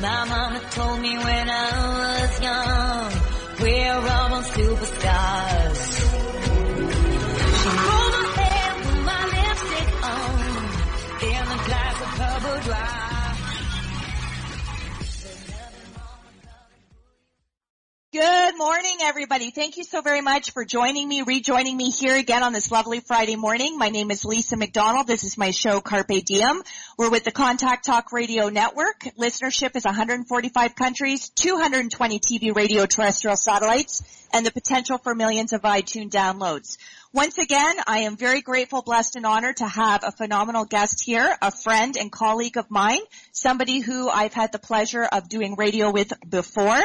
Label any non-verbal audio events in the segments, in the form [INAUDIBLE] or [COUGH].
My mama told me when I was young, we're all superstars. She rolled hair, my lipstick on, in a glass of. Good morning, everybody. Thank you so very much for joining me, rejoining me here again on this lovely Friday morning. My name is Lisa McDonald. This is my show, Carpe Diem. We're with the Contact Talk Radio Network. Listenership is 145 countries, 220 TV radio terrestrial satellites, and the potential for millions of iTunes downloads. Once again, I am very grateful, blessed, and honored to have a phenomenal guest here, a friend and colleague of mine, somebody who I've had the pleasure of doing radio with before.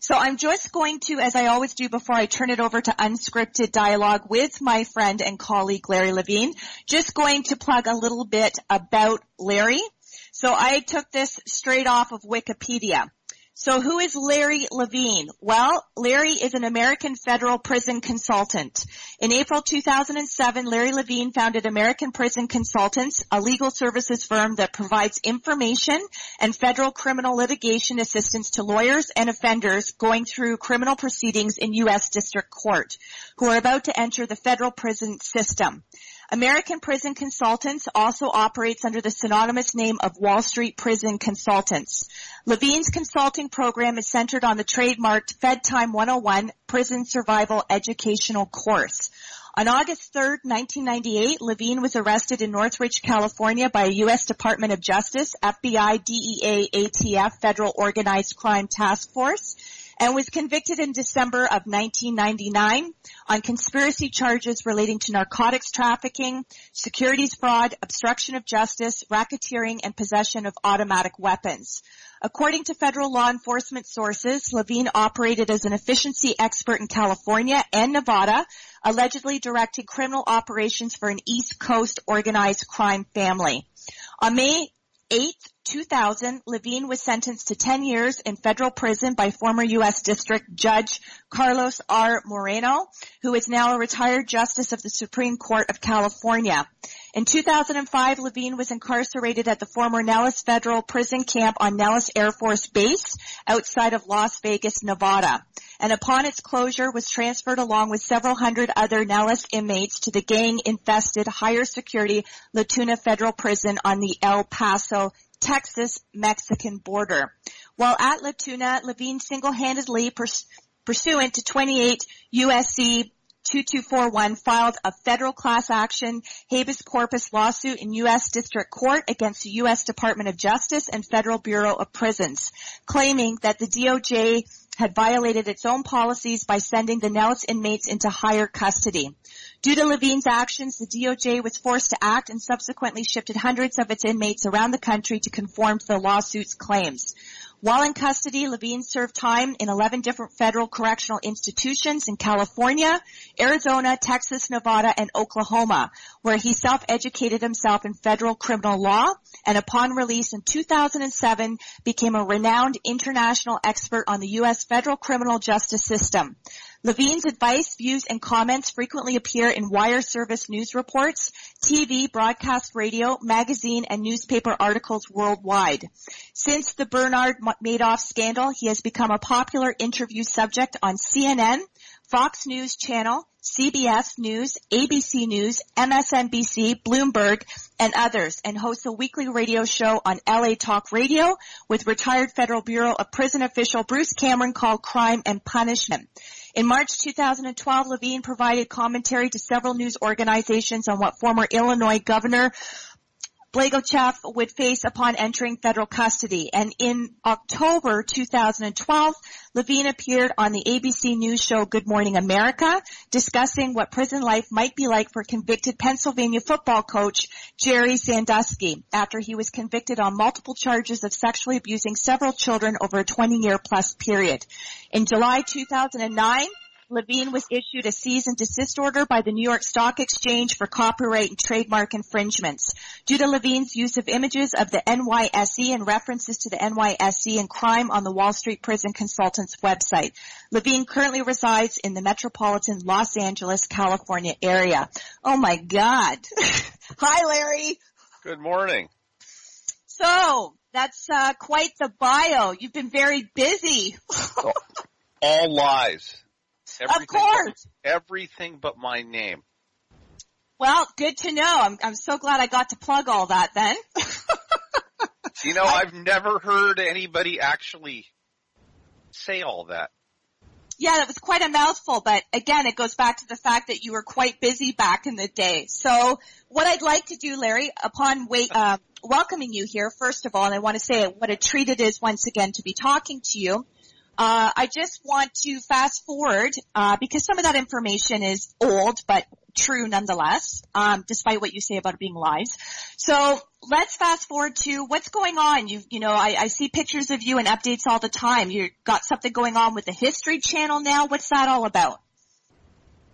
So I'm just going to, as I always do before I turn it over to unscripted dialogue with my friend and colleague Larry Levine, just going to plug a little bit about Larry. So I took this straight off of Wikipedia. So who is Larry Levine? Well, Larry is an American federal prison consultant. In April 2007, Larry Levine founded American Prison Consultants, a legal services firm that provides information and federal criminal litigation assistance to lawyers and offenders going through criminal proceedings in U.S. District Court who are about to enter the federal prison system. American Prison Consultants also operates under the synonymous name of Wall Street Prison Consultants. Levine's consulting program is centered on the trademarked FedTime 101 Prison Survival Educational Course. On August 3, 1998, Levine was arrested in Northridge, California by a U.S. Department of Justice, FBI, DEA, ATF, Federal Organized Crime Task Force, and was convicted in December of 1999 on conspiracy charges relating to narcotics trafficking, securities fraud, obstruction of justice, racketeering, and possession of automatic weapons. According to federal law enforcement sources, Levine operated as an efficiency expert in California and Nevada, allegedly directing criminal operations for an East Coast organized crime family. On May 8, 2000, Levine was sentenced to 10 years in federal prison by former U.S. District Judge Carlos R. Moreno, who is now a retired justice of the Supreme Court of California. In 2005, Levine was incarcerated at the former Nellis Federal Prison Camp on Nellis Air Force Base outside of Las Vegas, Nevada. And upon its closure was transferred along with several hundred other Nellis inmates to the gang-infested higher security La Tuna Federal Prison on the El Paso, Texas-Mexican border. While at La Tuna, Levine single-handedly pers- pursuant to 28 USC 2241 filed a federal class action habeas corpus lawsuit in U.S. District Court against the U.S. Department of Justice and Federal Bureau of Prisons, claiming that the DOJ had violated its own policies by sending the Nellis inmates into higher custody. Due to Levine's actions, the DOJ was forced to act and subsequently shifted hundreds of its inmates around the country to conform to the lawsuit's claims. While in custody, Levine served time in 11 different federal correctional institutions in California, Arizona, Texas, Nevada, and Oklahoma, where he self-educated himself in federal criminal law and upon release in 2007 became a renowned international expert on the U.S. federal criminal justice system. Levine's advice, views, and comments frequently appear in wire service news reports, TV, broadcast radio, magazine, and newspaper articles worldwide. Since the Bernard Madoff scandal, he has become a popular interview subject on CNN, Fox News Channel, CBS News, ABC News, MSNBC, Bloomberg, and others, and hosts a weekly radio show on LA Talk Radio with retired Federal Bureau of Prison official Bruce Cameron called Crime and Punishment. In March 2012, Levine provided commentary to several news organizations on what former Illinois Governor Blagojev would face upon entering federal custody. And in October 2012, Levine appeared on the ABC News show Good Morning America, discussing what prison life might be like for convicted Pennsylvania football coach Jerry Sandusky after he was convicted on multiple charges of sexually abusing several children over a 20 year plus period. In July 2009, Levine was issued a cease and desist order by the New York Stock Exchange for copyright and trademark infringements. Due to Levine's use of images of the NYSE and references to the NYSE and crime on the Wall Street Prison Consultant's website. Levine currently resides in the metropolitan Los Angeles, California area. Oh my God. [LAUGHS] Hi Larry. Good morning. So, that's uh, quite the bio. You've been very busy. All lies. Everything of course. Everything but my name. Well, good to know. I'm, I'm so glad I got to plug all that then. [LAUGHS] you know, I've never heard anybody actually say all that. Yeah, that was quite a mouthful, but again, it goes back to the fact that you were quite busy back in the day. So what I'd like to do, Larry, upon wait, uh, welcoming you here, first of all, and I want to say what a treat it is once again to be talking to you. Uh, I just want to fast forward uh, because some of that information is old, but true nonetheless, um, despite what you say about it being lies. So let's fast forward to what's going on. You, you know, I, I see pictures of you and updates all the time. You got something going on with the History Channel now. What's that all about?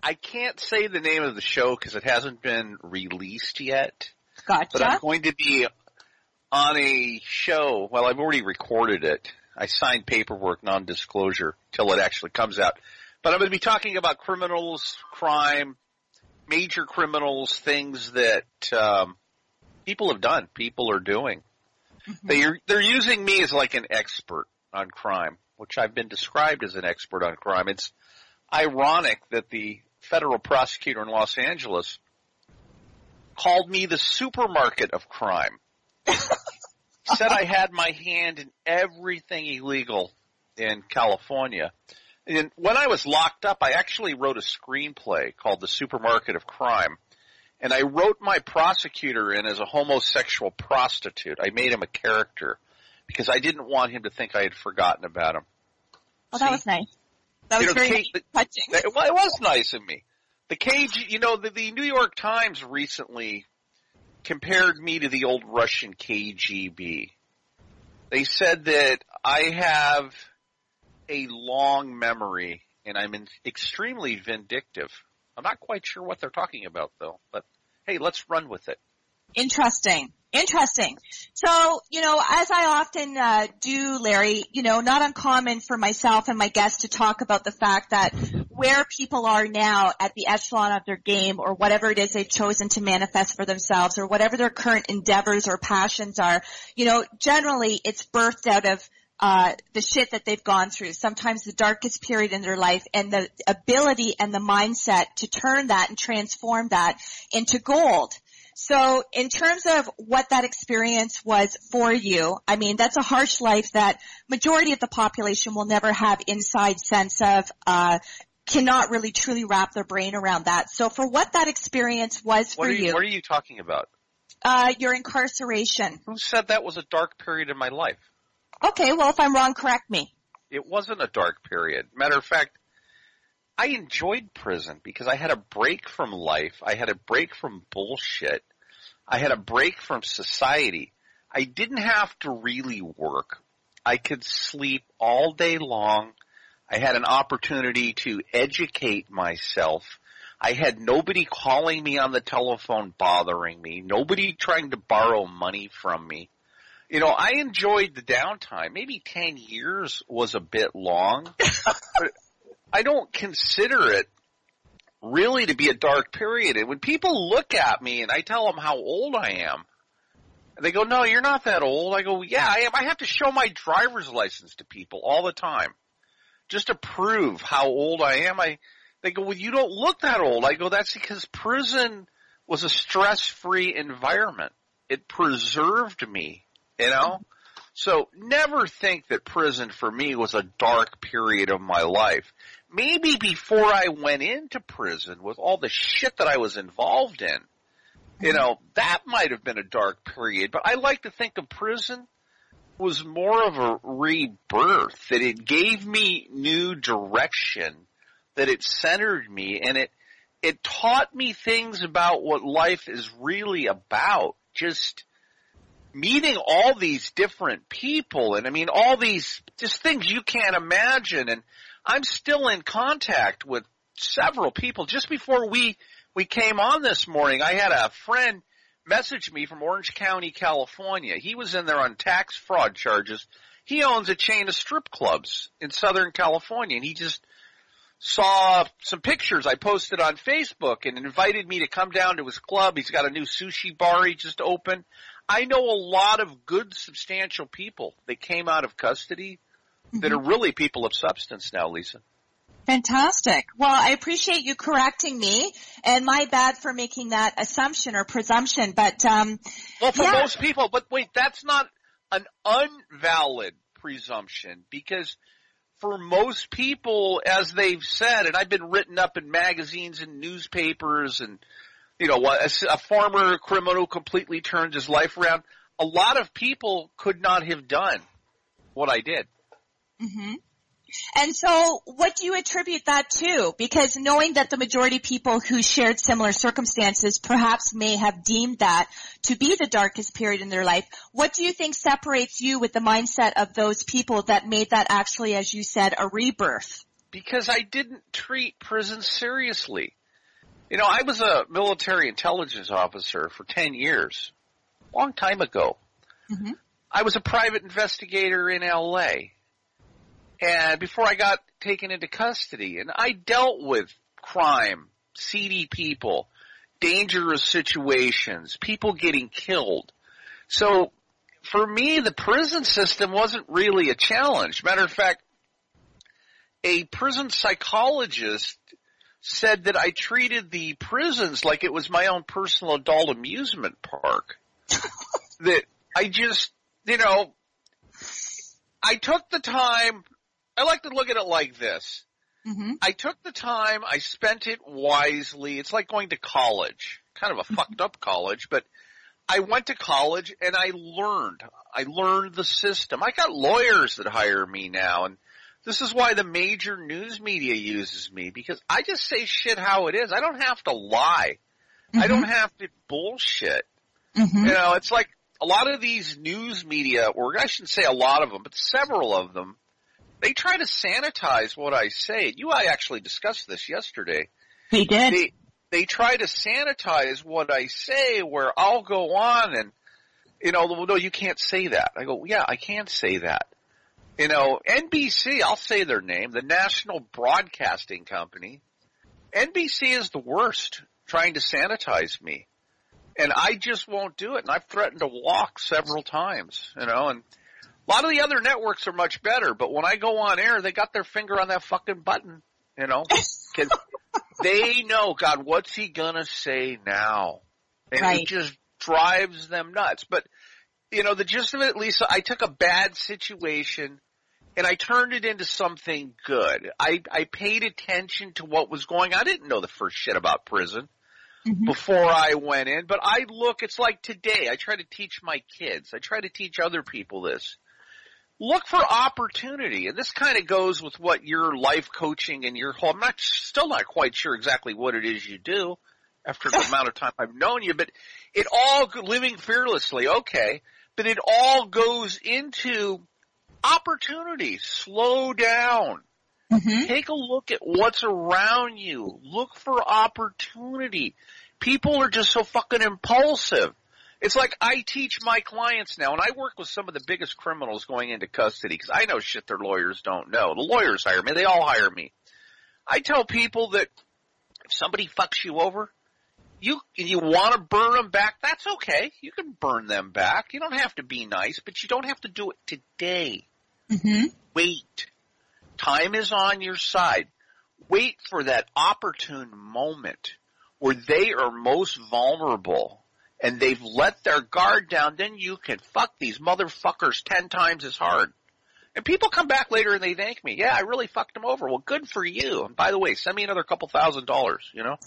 I can't say the name of the show because it hasn't been released yet. Gotcha. But I'm going to be on a show. Well, I've already recorded it I signed paperwork, non-disclosure, till it actually comes out. But I'm going to be talking about criminals, crime, major criminals, things that um, people have done, people are doing. Mm-hmm. They're they're using me as like an expert on crime, which I've been described as an expert on crime. It's ironic that the federal prosecutor in Los Angeles called me the supermarket of crime. [LAUGHS] said I had my hand in everything illegal in California. And when I was locked up, I actually wrote a screenplay called The Supermarket of Crime. And I wrote my prosecutor in as a homosexual prostitute. I made him a character because I didn't want him to think I had forgotten about him. That See? was nice. That was you know, very K- touching. Well, it was nice of me. The KG, you know, the, the New York Times recently compared me to the old Russian KGB. They said that I have a long memory and I'm extremely vindictive. I'm not quite sure what they're talking about though, but hey, let's run with it. Interesting. Interesting. So, you know, as I often uh, do, Larry, you know, not uncommon for myself and my guests to talk about the fact that where people are now at the echelon of their game or whatever it is they've chosen to manifest for themselves or whatever their current endeavors or passions are, you know, generally it's birthed out of uh, the shit that they've gone through, sometimes the darkest period in their life, and the ability and the mindset to turn that and transform that into gold. So in terms of what that experience was for you, I mean, that's a harsh life that majority of the population will never have inside sense of, uh, cannot really truly wrap their brain around that. So for what that experience was for you, you, What are you talking about? Uh, your incarceration. Who said that was a dark period in my life? Okay, well if I'm wrong, correct me. It wasn't a dark period. Matter of fact, I enjoyed prison because I had a break from life. I had a break from bullshit. I had a break from society. I didn't have to really work. I could sleep all day long. I had an opportunity to educate myself. I had nobody calling me on the telephone bothering me. Nobody trying to borrow money from me. You know, I enjoyed the downtime. Maybe 10 years was a bit long, [LAUGHS] but I don't consider it really to be a dark period. And when people look at me and I tell them how old I am, they go, no, you're not that old. I go, yeah, I am. I have to show my driver's license to people all the time just to prove how old I am. I, they go, well, you don't look that old. I go, that's because prison was a stress-free environment. It preserved me, you know? So never think that prison for me was a dark period of my life. Maybe before I went into prison with all the shit that I was involved in, You mm-hmm. know, that might have been a dark period, but I like to think of prison was more of a rebirth, that it gave me new direction, that it centered me, and it, it taught me things about what life is really about. Just meeting all these different people, and I mean, all these, just things you can't imagine, and I'm still in contact with several people. Just before we, we came on this morning, I had a friend messaged me from Orange County, California. He was in there on tax fraud charges. He owns a chain of strip clubs in Southern California and he just saw some pictures I posted on Facebook and invited me to come down to his club. He's got a new sushi bar he just opened. I know a lot of good substantial people that came out of custody that are mm-hmm. really people of substance now, Lisa. Fantastic. Well, I appreciate you correcting me, and my bad for making that assumption or presumption. But um, Well, for Yeah. most people, but wait, that's not an unvalid presumption because for most people, as they've said, and I've been written up in magazines and newspapers and, you know, a, a former criminal completely turned his life around. A lot of people could not have done what I did. hmm And so what do you attribute that to? Because knowing that the majority of people who shared similar circumstances perhaps may have deemed that to be the darkest period in their life, what do you think separates you with the mindset of those people that made that actually, as you said, a rebirth? because I didn't treat prison seriously. You know, I was a military intelligence officer for 10 years, long time ago. Mhm. I was a private investigator in LA. And before I got taken into custody, and I dealt with crime, seedy people, dangerous situations, people getting killed. So for me, the prison system wasn't really a challenge. Matter of fact, a prison psychologist said that I treated the prisons like it was my own personal adult amusement park. [LAUGHS] that I just, you know, I took the time, I like to look at it like this. hmm I took the time, I spent it wisely. It's like going to college. Kind of a fucked up college, but I went to college and I learned. I learned the system. I got lawyers that hire me now and this is why the major news media uses me because I just say shit how it is. I don't have to lie. I don't have to bullshit. hmm You know, it's like a lot of these news media, or I shouldn't say a lot of them, but several of them, they try to sanitize what I say. You, I actually discussed this yesterday. We did. They, they try to sanitize what I say where I'll go on and, you know, well, no, you can't say that. I go, yeah, I can say that. You know, NBC, I'll say their name, the National Broadcasting Company. NBC is the worst trying to sanitize me. And I just won't do it. And I've threatened to walk several times, you know, and a lot of the other networks are much better, but when I go on air, they got their finger on that fucking button, you know, [LAUGHS] cause they know, God, what's he gonna say now? And Right. it just drives them nuts. But, you know, the gist of it, Lisa, I took a bad situation and I turned it into something good. I, I paid attention to what was going on. I didn't know the first shit about prison Mhm. before I went in, but I look, it's like today, I try to teach my kids, I try to teach other people this. Look for opportunity, and this kind of goes with what your life coaching and your whole, I'm not, still not quite sure exactly what it is you do after the [LAUGHS] amount of time I've known you, but it all, living fearlessly, okay, but it all goes into opportunity. Slow down. hmm Take a look at what's around you. Look for opportunity. People are just so fucking impulsive. It's like I teach my clients now, and I work with some of the biggest criminals going into custody because I know shit their lawyers don't know. The lawyers hire me. They all hire me. I tell people that if somebody fucks you over, you you want to burn them back. That's okay. You can burn them back. You don't have to be nice, but you don't have to do it today. hmm Wait. Time is on your side. Wait for that opportune moment where they are most vulnerable and they've let their guard down. Then you can fuck these motherfuckers ten times as hard. And people come back later and they thank me. Yeah, I really fucked them over. Well, good for you. And by the way, send me another couple thousand dollars, you know? [LAUGHS]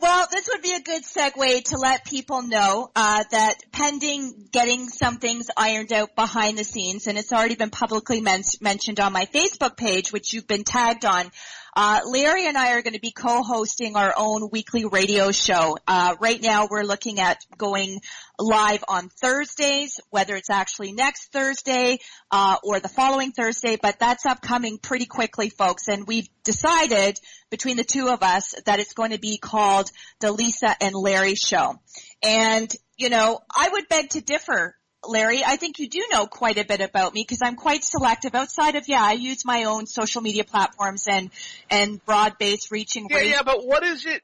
Well, this would be a good segue to let people know uh, that pending getting some things ironed out behind the scenes, and it's already been publicly men- mentioned on my Facebook page, which you've been tagged on. Uh, Larry and I are going to be co-hosting our own weekly radio show. Uh, right now, we're looking at going live on Thursdays, whether it's actually next Thursday uh, or the following Thursday, but that's upcoming pretty quickly, folks. And we've decided between the two of us that it's going to be called the Lisa and Larry Show. And you know, I would beg to differ Larry, I think you do know quite a bit about me because I'm quite selective. Outside of yeah, I use my own social media platforms and and broad based reaching. Yeah, yeah, but what is it?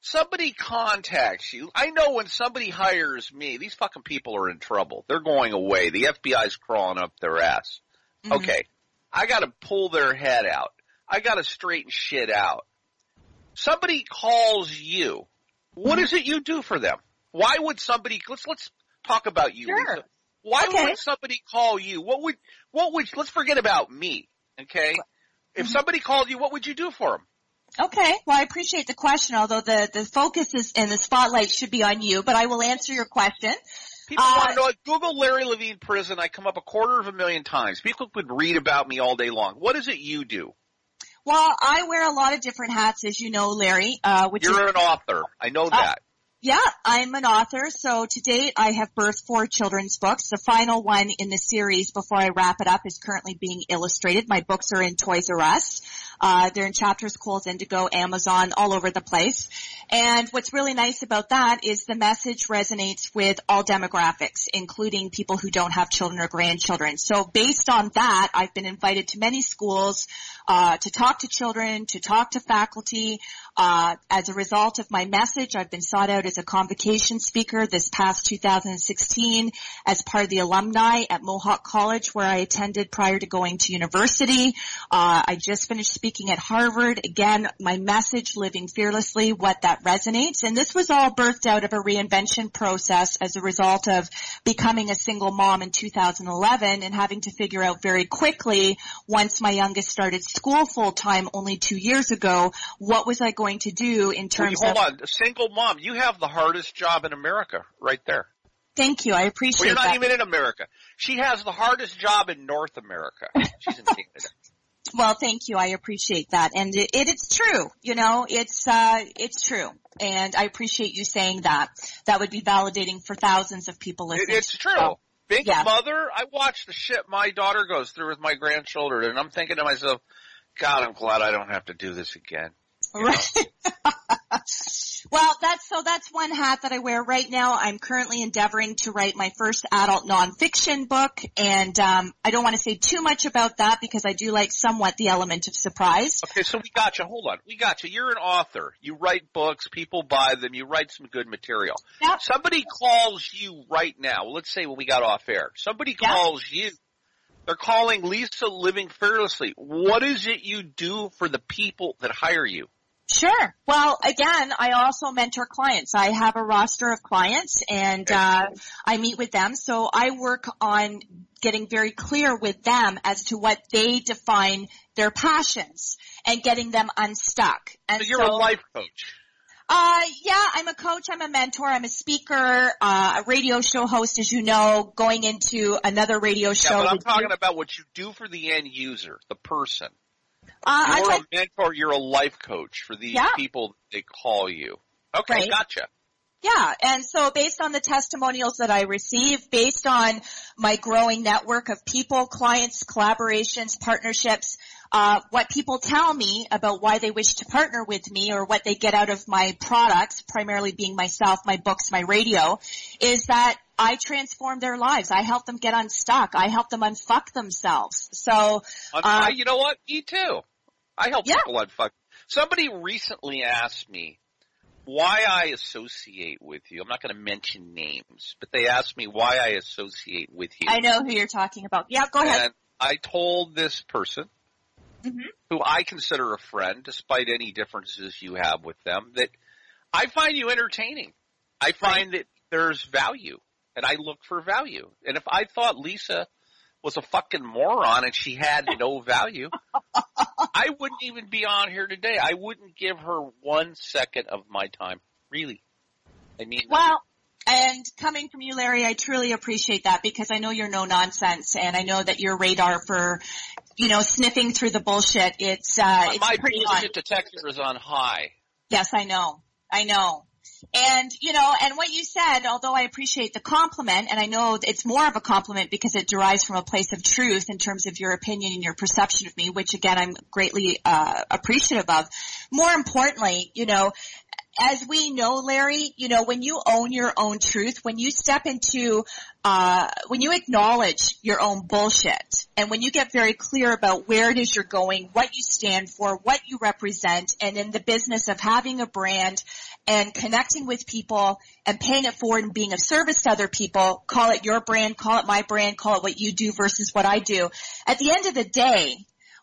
Somebody contacts you. I know when somebody hires me, these fucking people are in trouble. They're going away. The FBI's crawling up their ass. Mm-hmm. Okay, I got to pull their head out. I got to straighten shit out. Somebody calls you. What mm-hmm. is it you do for them? Why would somebody? Let's let's talk about you. Sure. Lisa. Why okay. would somebody call you? What would, what would, let's forget about me, okay? If mm-hmm. somebody called you, what would you do for them? Okay. Well, I appreciate the question, although the, the focus is and the spotlight should be on you, but I will answer your question. People uh, want to know, Google Larry Levine prison, I come up a quarter of a million times. People could read about me all day long. What is it you do? Well, I wear a lot of different hats, as you know, Larry. Uh, which You're is, an author. I know uh, that. Yeah, I'm an author. So to date, I have birthed four children's books. The final one in the series before I wrap it up is currently being illustrated. My books are in Toys R Us. Uh, they're in Chapters, Kohl's, Indigo, Amazon, all over the place. And what's really nice about that is the message resonates with all demographics, including people who don't have children or grandchildren. So based on that, I've been invited to many schools uh, to talk to children, to talk to faculty. Uh, as a result of my message, I've been sought out as a convocation speaker this past 2016 as part of the alumni at Mohawk College, where I attended prior to going to university. Uh, I just finished speaking at Harvard. Again, my message, living fearlessly, what that resonates. And this was all birthed out of a reinvention process as a result of becoming a single mom in 2011 and having to figure out very quickly, once my youngest started school full time only two years ago, what was I going to do in terms well, hold of- on, a single mom, you have the hardest job in America right there. Thank you. I appreciate well, you're not that. even in America. She has the hardest job in North America. She's in Canada. [LAUGHS] Well, thank you. I appreciate that. And it, it, it's true. You know, it's, uh, it's true. And I appreciate you saying that. That would be validating for thousands of people listening. It, it's true. Being yeah. mother, I watch the shit my daughter goes through with my grandchildren and I'm thinking to myself, God, I'm glad I don't have to do this again. Right. [LAUGHS] well, that's so that's one hat that I wear right now. I'm currently endeavoring to write my first adult nonfiction book, and um, I don't want to say too much about that because I do like somewhat the element of surprise. Okay, so we got you. Hold on, we got you. You're an author. You write books. People buy them. You write some good material. Yep. Somebody calls you right now. Let's say when we got off air, somebody yep. calls you they're calling Lisa Living Fearlessly. What is it you do for the people that hire you? Sure. Well, again, I also mentor clients. I have a roster of clients and uh, I meet with them. So I work on getting very clear with them as to what they define their passions and getting them unstuck. And so you're so, a life coach. Uh, yeah, I'm a coach, I'm a mentor, I'm a speaker, uh, a radio show host, as you know, going into another radio show. Yeah, but I'm talking you. about what you do for the end user, the person. Uh, you're a mentor, you're a life coach for these yeah. people they call you. Okay, right. gotcha. Yeah, and so based on the testimonials that I receive, based on my growing network of people, clients, collaborations, partnerships, uh, what people tell me about why they wish to partner with me or what they get out of my products, primarily being myself, my books, my radio, is that I transform their lives. I help them get unstuck. I help them unfuck themselves. So, uh, you know what? Me too. I help yeah. people unfuck. Somebody recently asked me why I associate with you. I'm not going to mention names, but they asked me why I associate with you. I know who you're talking about. Yeah, go ahead. And I told this person, mm-hmm. who I consider a friend, despite any differences you have with them, that I find you entertaining. I find right. that there's value, and I look for value. And if I thought Lisa was a fucking moron and she had no value, I wouldn't even be on here today. I wouldn't give her one second of my time. Really. I mean, Well, and coming from you, Larry, I truly appreciate that because I know you're no nonsense and I know that your radar for, you know, sniffing through the bullshit, it's, uh, it's my pretty on. bullshit detector is on high. Yes, I know. I know. And, you know, and what you said, although I appreciate the compliment, and I know it's more of a compliment because it derives from a place of truth in terms of your opinion and your perception of me, which again, I'm greatly, uh, appreciative of. More importantly, you know, as we know, Larry, you know, when you own your own truth, when you step into, uh, when you acknowledge your own bullshit, and when you get very clear about where it is you're going, what you stand for, what you represent, and in the business of having a brand and connecting with people and paying it forward and being of service to other people, call it your brand, call it my brand, call it what you do versus what I do. At the end of the day,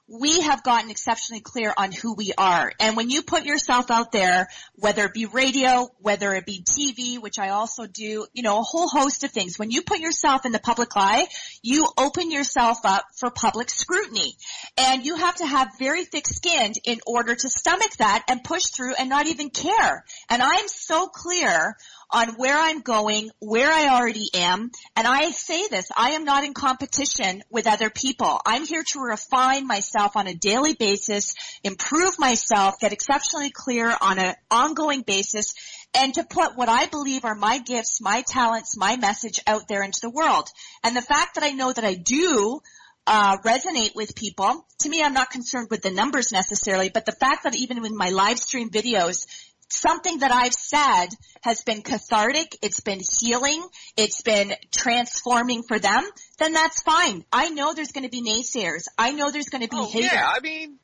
we have gotten exceptionally clear on who we are. And when you put yourself out there, whether it be radio, whether it be TV, which I also do, you know, a whole host of things, when you put yourself in the public eye, you open yourself up for public scrutiny. And you have to have very thick skin in order to stomach that and push through and not even care. And I'm so clear on where I'm going, where I already am. And I say this, I am not in competition with other people. I'm here to refine myself on a daily basis, improve myself, get exceptionally clear on an ongoing basis, and to put what I believe are my gifts, my talents, my message out there into the world. And the fact that I know that I do uh, resonate with people. To me, I'm not concerned with the numbers necessarily, but the fact that even in my live stream videos, something that I've said has been cathartic, it's been healing, it's been transforming for them, then that's fine. I know there's going to be naysayers. I know there's going to be Oh, haters. yeah, I mean,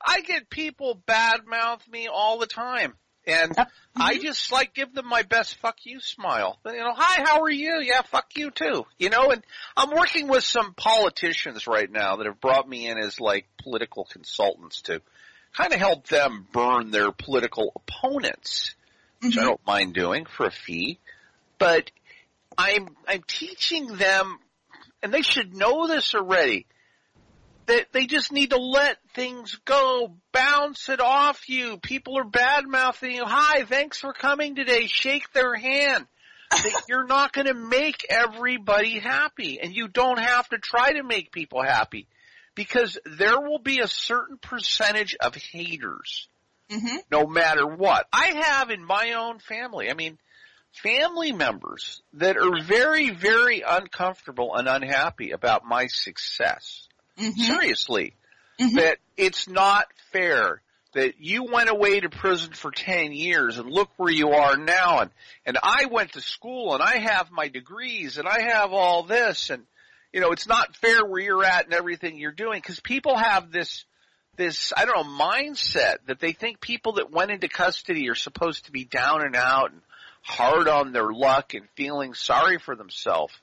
I get people badmouth me all the time. And Yep. I mm-hmm. just like give them my best fuck you smile. You know, hi, how are you? Yeah, fuck you too. You know, and I'm working with some politicians right now that have brought me in as like political consultants to kind of help them burn their political opponents, which I mm-hmm. don't mind doing for a fee. But I'm I'm teaching them, and they should know this already that they just need to let things go, bounce it off you. People are bad mouthing you. Hi, thanks for coming today. Shake their hand. That [LAUGHS] You're not going to make everybody happy, and you don't have to try to make people happy because there will be a certain percentage of haters Mhm. no matter what. I have in my own family, I mean, family members that are very, very uncomfortable and unhappy about my success. Mhm. Seriously. Mhm. That it's not fair that you went away to prison for 10 years and look where you are now and, and I went to school and I have my degrees and I have all this and, you know, it's not fair where you're at and everything you're doing because people have this, this, I don't know, mindset that they think people that went into custody are supposed to be down and out and hard on their luck and feeling sorry for themselves.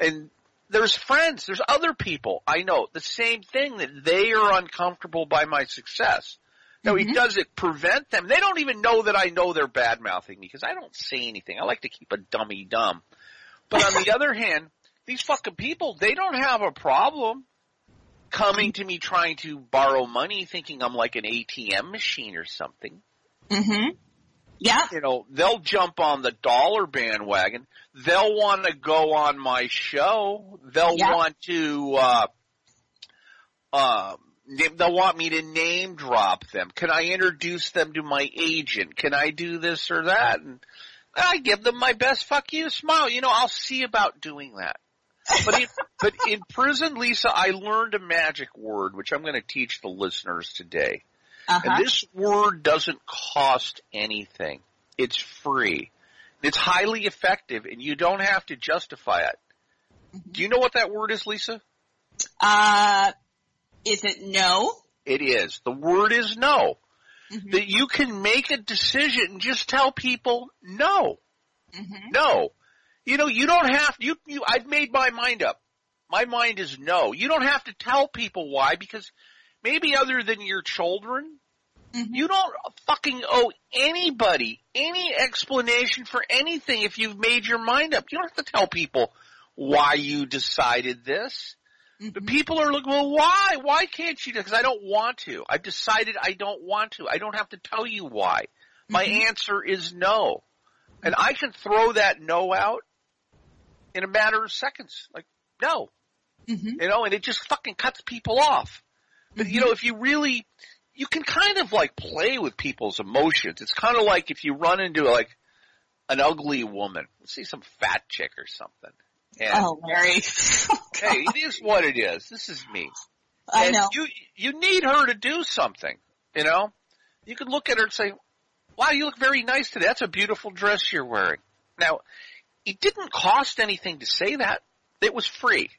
And there's friends, there's other people I know the same thing that they are uncomfortable by my success. Now mm-hmm. it doesn't prevent them. They don't even know that I know they're bad mouthing me because I don't say anything. I like to keep a dummy dumb. But on the [LAUGHS] other hand, these fucking people, they don't have a problem coming to me trying to borrow money thinking I'm like an ATM machine or something. Mm-hmm. Yeah. You know, they'll jump on the dollar bandwagon. They'll want to go on my show. They'll Yeah. want to, uh, uh, they'll want me to name drop them. Can I introduce them to my agent? Can I do this or that? And I give them my best fuck you smile. You know, I'll see about doing that. But in, but in prison, Lisa, I learned a magic word, which I'm going to teach the listeners today. Uh-huh. And this word doesn't cost anything. It's free. It's highly effective and you don't have to justify it. Do you know what that word is, Lisa? Uh, is it no? It is. The word is no. Mhm. That you can make a decision and just tell people no. Mhm. No. You know, you don't have, you, you, I've made my mind up. My mind is no. You don't have to tell people why because maybe other than your children, Mhm. you don't fucking owe anybody any explanation for anything if you've made your mind up. You don't have to tell people why you decided this. Mhm. people are looking, well, why? Why can't you? Because I don't want to. I've decided I don't want to. I don't have to tell you why. My Mhm. answer is no. And I can throw that no out in a matter of seconds. Like, no. Mhm. You know, and it just fucking cuts people off. But you know, if you really, you can kind of like play with people's emotions. It's kind of like if you run into like an ugly woman, let's say some fat chick or something. And Oh, Larry. [LAUGHS] hey, it is what it is. This is me. I And know. You you need her to do something. You know, you can look at her and say, "Wow, you look very nice today. That's a beautiful dress you're wearing." Now, it didn't cost anything to say that. It was free,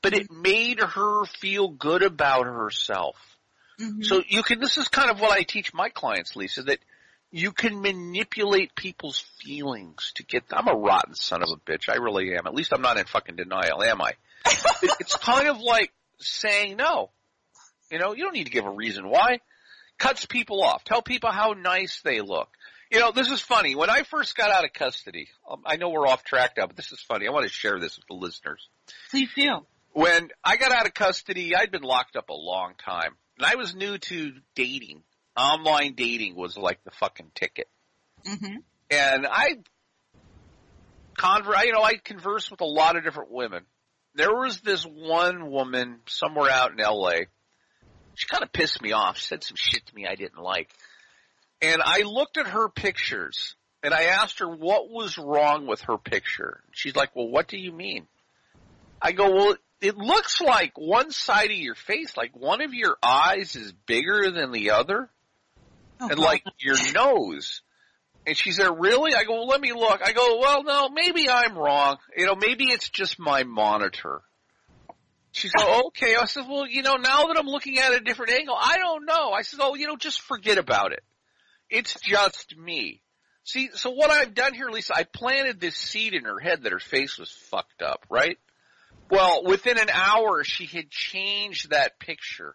but it made her feel good about herself. Mhm. So you can. This is kind of what I teach my clients, Lisa. That you can manipulate people's feelings to get. I'm a rotten son of a bitch. I really am. At least I'm not in fucking denial, am I? [LAUGHS] It- it's kind of like saying no. You know, you don't need to give a reason why. Cuts people off. Tell people how nice they look. You know, this is funny. When I first got out of custody, um, I know we're off track now, but this is funny. I want to share this with the listeners. Please do. When I got out of custody, I'd been locked up a long time. And I was new to dating. Online dating was like the fucking ticket. hmm And I conver, you know, I conversed with a lot of different women. There was this one woman somewhere out in LA. She kind of pissed me off. She said some shit to me I didn't like. And I looked at her pictures and I asked her what was wrong with her picture. She's like, well, what do you mean? I go, well, it looks like one side of your face, like one of your eyes is bigger than the other Oh, and God. like your nose. And she said, really? I go, well, let me look. I go, well, no, maybe I'm wrong. You know, maybe it's just my monitor. She said, oh, [LAUGHS] okay. I said, well, you know, now that I'm looking at a different angle, I don't know. I said, oh, you know, just forget about it. It's just me. See, so what I've done here, Lisa, I planted this seed in her head that her face was fucked up, right? Well, within an hour, she had changed that picture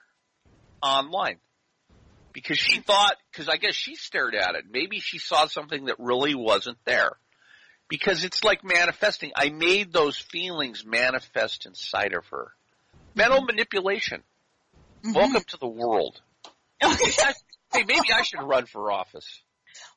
online because she thought, because I guess she stared at it. Maybe she saw something that really wasn't there. Because it's like manifesting. I made those feelings manifest inside of her. Mental manipulation. Mhm. Welcome to the world. [LAUGHS] hey, maybe I should run for office.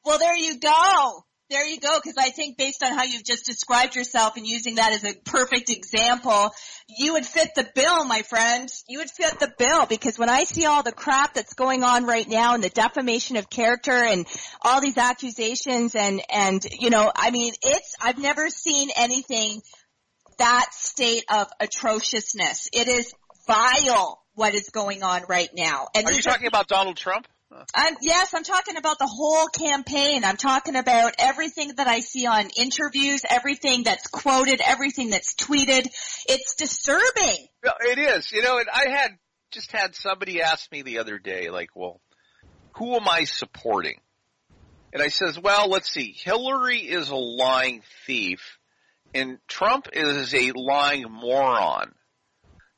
Well, there you go. There you go. Because I think based on how you've just described yourself and using that as a perfect example, you would fit the bill, my friend. You would fit the bill because when I see all the crap that's going on right now and the defamation of character and all these accusations and, and, you know, I mean, it's, I've never seen anything that state of atrociousness. It is vile what is going on right now. And Are you talking about Donald Trump? Yes, I'm talking about the whole campaign. I'm talking about everything that I see on interviews, everything that's quoted, everything that's tweeted. It's disturbing. It is. You know, and I had just had somebody ask me the other day, like, well, who am I supporting? And I says, well, let's see. Hillary is a lying thief and Trump is a lying moron.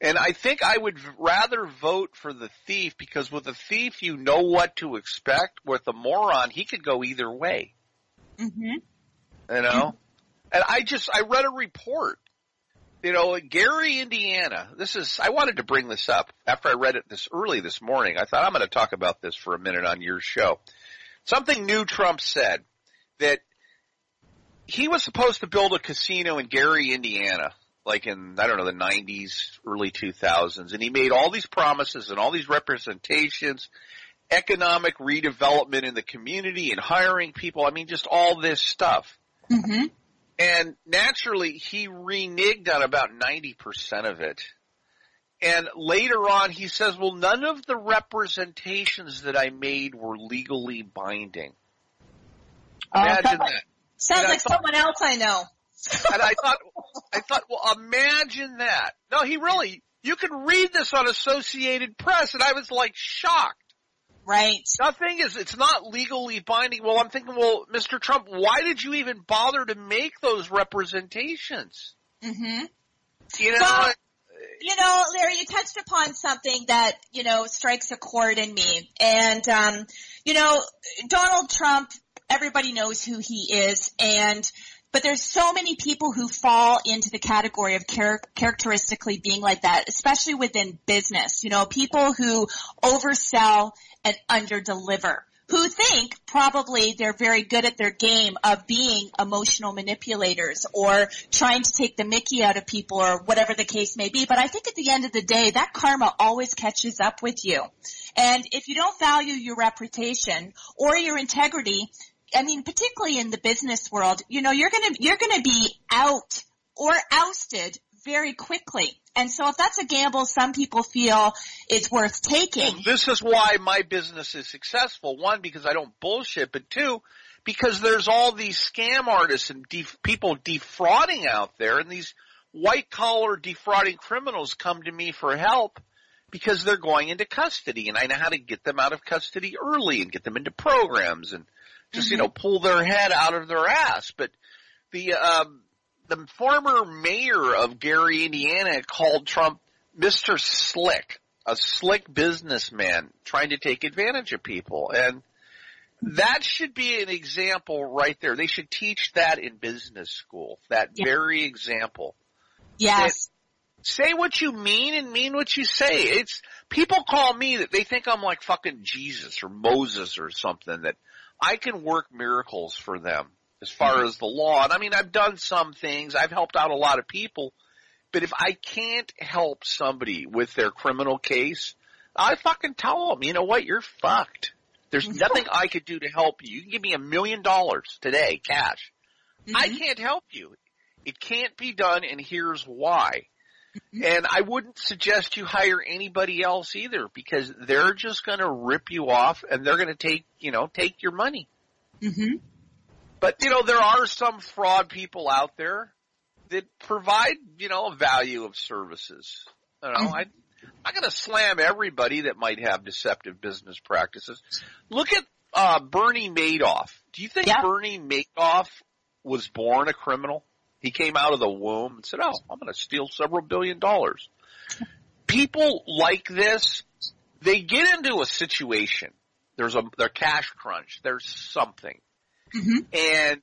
And I think I would rather vote for the thief because with a thief you know what to expect. With a moron, he could go either way. Mm-hmm. You know? And I just, I read a report. You know, Gary, Indiana, this is, I wanted to bring this up after I read it this early this morning. I thought I'm going to talk about this for a minute on your show. Something new Trump said that he was supposed to build a casino in Gary, Indiana, like in, I don't know, the 90s, early 2000s, and he made all these promises and all these representations, economic redevelopment in the community and hiring people. I mean, just all this stuff. Mm-hmm. And naturally, he reneged on about 90% of it. And later on, he says, well, none of the representations that I made were legally binding. Imagine sounds like, that. sounds like thought- someone else I know. And I thought, I thought, well, imagine that. No, he really, you can read this on Associated Press, and I was like shocked. Right. Nothing is, it's not legally binding. Well, I'm thinking, well, Mr. Trump, why did you even bother to make those representations? Mm-hmm. You know, Well, you know, Larry, you touched upon something that, you know, strikes a chord in me. And, um, you know, Donald Trump, everybody knows who he is and, but there's so many people who fall into the category of char- characteristically being like that, especially within business. You know, people who oversell and underdeliver, who think probably they're very good at their game of being emotional manipulators or trying to take the mickey out of people or whatever the case may be. But I think at the end of the day, that karma always catches up with you. And if you don't value your reputation or your integrity, I mean, particularly in the business world, you know, you're gonna, you're gonna be out or ousted very quickly. And so if that's a gamble some people feel is worth taking. Well, this is why my business is successful. One, because I don't bullshit, but two, because there's all these scam artists and def- people defrauding out there and these white collar defrauding criminals come to me for help because they're going into custody and I know how to get them out of custody early and get them into programs and just, mm-hmm. you know, pull their head out of their ass. But the, um, the former mayor of Gary, Indiana called Trump Mr. Slick, a slick businessman trying to take advantage of people. And that should be an example right there. They should teach that in business school, that yeah. very example. Yes. That say what you mean and mean what you say. It's, people call me that they think I'm like fucking Jesus or Moses or something that I can work miracles for them as far mm-hmm. as the law. And I mean, I've done some things. I've helped out a lot of people. But if I can't help somebody with their criminal case, I fucking tell them, you know what, you're fucked. There's mm-hmm. nothing I could do to help you. You can give me a million dollars today, cash. Mm-hmm. I can't help you. It can't be done and here's why. And I wouldn't suggest you hire anybody else either because they're just going to rip you off and they're going to take, you know, take your money. Mm-hmm. But you know, there are some fraud people out there that provide, you know, a value of services. You know, mm-hmm. I, I'm going to slam everybody that might have deceptive business practices. Look at uh, Bernie Madoff. Do you think yeah. Bernie Madoff was born a criminal? He came out of the womb and said, "Oh, I'm going to steal several billion dollars." People like this, they get into a situation. There's a their cash crunch. There's something mm-hmm. and